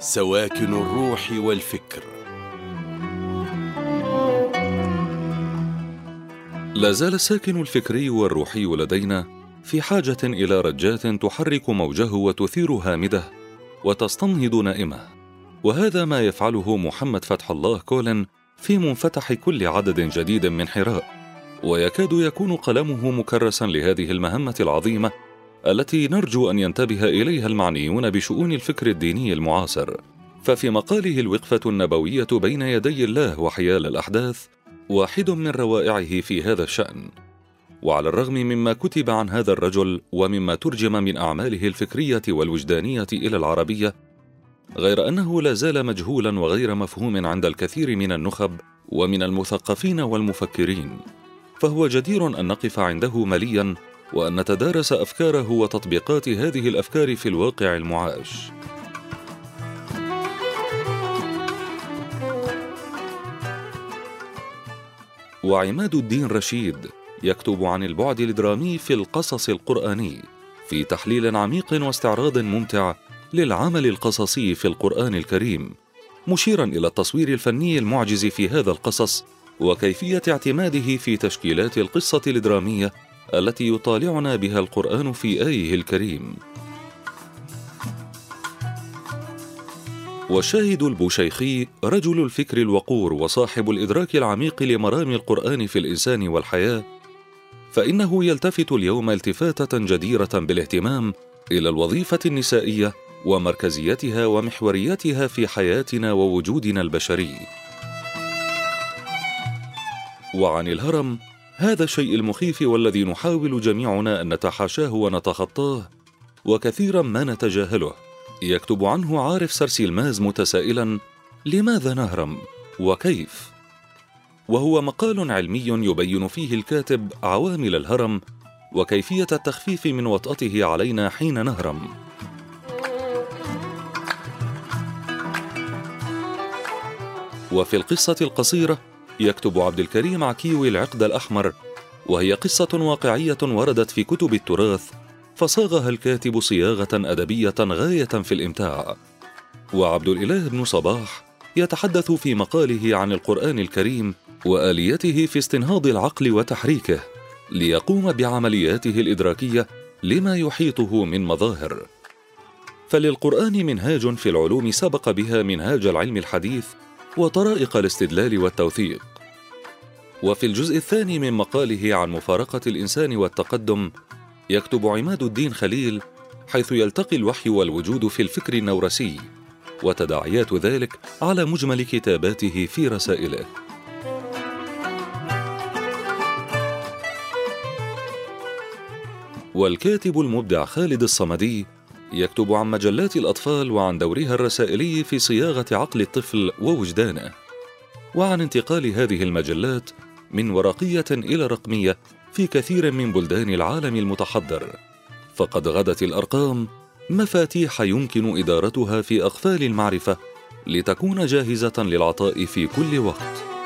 سواكن الروح والفكر. لا زال الساكن الفكري والروحي لدينا في حاجة إلى رجات تحرك موجه وتثير هامده وتستنهض نائمه. وهذا ما يفعله محمد فتح الله كولن في منفتح كل عدد جديد من حراء. ويكاد يكون قلمه مكرسا لهذه المهمة العظيمة التي نرجو أن ينتبه إليها المعنيون بشؤون الفكر الديني المعاصر. ففي مقاله الوقفة النبوية بين يدي الله وحيال الأحداث واحد من روائعه في هذا الشأن. وعلى الرغم مما كتب عن هذا الرجل ومما ترجم من أعماله الفكرية والوجدانية إلى العربية غير أنه لا زال مجهولا وغير مفهوم عند الكثير من النخب ومن المثقفين والمفكرين. فهو جدير أن نقف عنده مليا وأن نتدارس أفكاره وتطبيقات هذه الأفكار في الواقع المعاش. وعماد الدين رشيد يكتب عن البعد الدرامي في القصص القرآني في تحليل عميق واستعراض ممتع للعمل القصصي في القرآن الكريم مشيرا إلى التصوير الفني المعجز في هذا القصص وكيفية اعتماده في تشكيلات القصة الدرامية التي يطالعنا بها القرآن في آيه الكريم. والشاهد البوشيخي رجل الفكر الوقور وصاحب الإدراك العميق لمرام القرآن في الإنسان والحياة، فإنه يلتفت اليوم التفاتة جديرة بالاهتمام إلى الوظيفة النسائية ومركزيتها ومحوريتها في حياتنا ووجودنا البشري. وعن الهرم هذا الشيء المخيف والذي نحاول جميعنا أن نتحاشاه ونتخطاه وكثيرا ما نتجاهله. يكتب عنه عارف سرسيلماز متسائلا لماذا نهرم؟ وكيف؟ وهو مقال علمي يبين فيه الكاتب عوامل الهرم وكيفية التخفيف من وطأته علينا حين نهرم. وفي القصة القصيرة يكتب عبد الكريم عكيوي العقد الأحمر وهي قصة واقعية وردت في كتب التراث فصاغها الكاتب صياغة أدبية غاية في الإمتاع. وعبد الإله بن صباح يتحدث في مقاله عن القرآن الكريم وآليته في استنهاض العقل وتحريكه ليقوم بعملياته الإدراكية لما يحيطه من مظاهر. فللقرآن منهاج في العلوم سبق بها منهاج العلم الحديث وطرائق الاستدلال والتوثيق. وفي الجزء الثاني من مقاله عن مفارقة الإنسان والتقدم يكتب عماد الدين خليل حيث يلتقي الوحي والوجود في الفكر النورسي وتداعيات ذلك على مجمل كتاباته في رسائله. والكاتب المبدع خالد الصمدي يكتب عن مجلات الأطفال وعن دورها الرسائلي في صياغة عقل الطفل ووجدانه وعن انتقال هذه المجلات من ورقية إلى رقمية في كثير من بلدان العالم المتحضر. فقد غدت الأرقام مفاتيح يمكن إدارتها في أقفال المعرفة لتكون جاهزة للعطاء في كل وقت.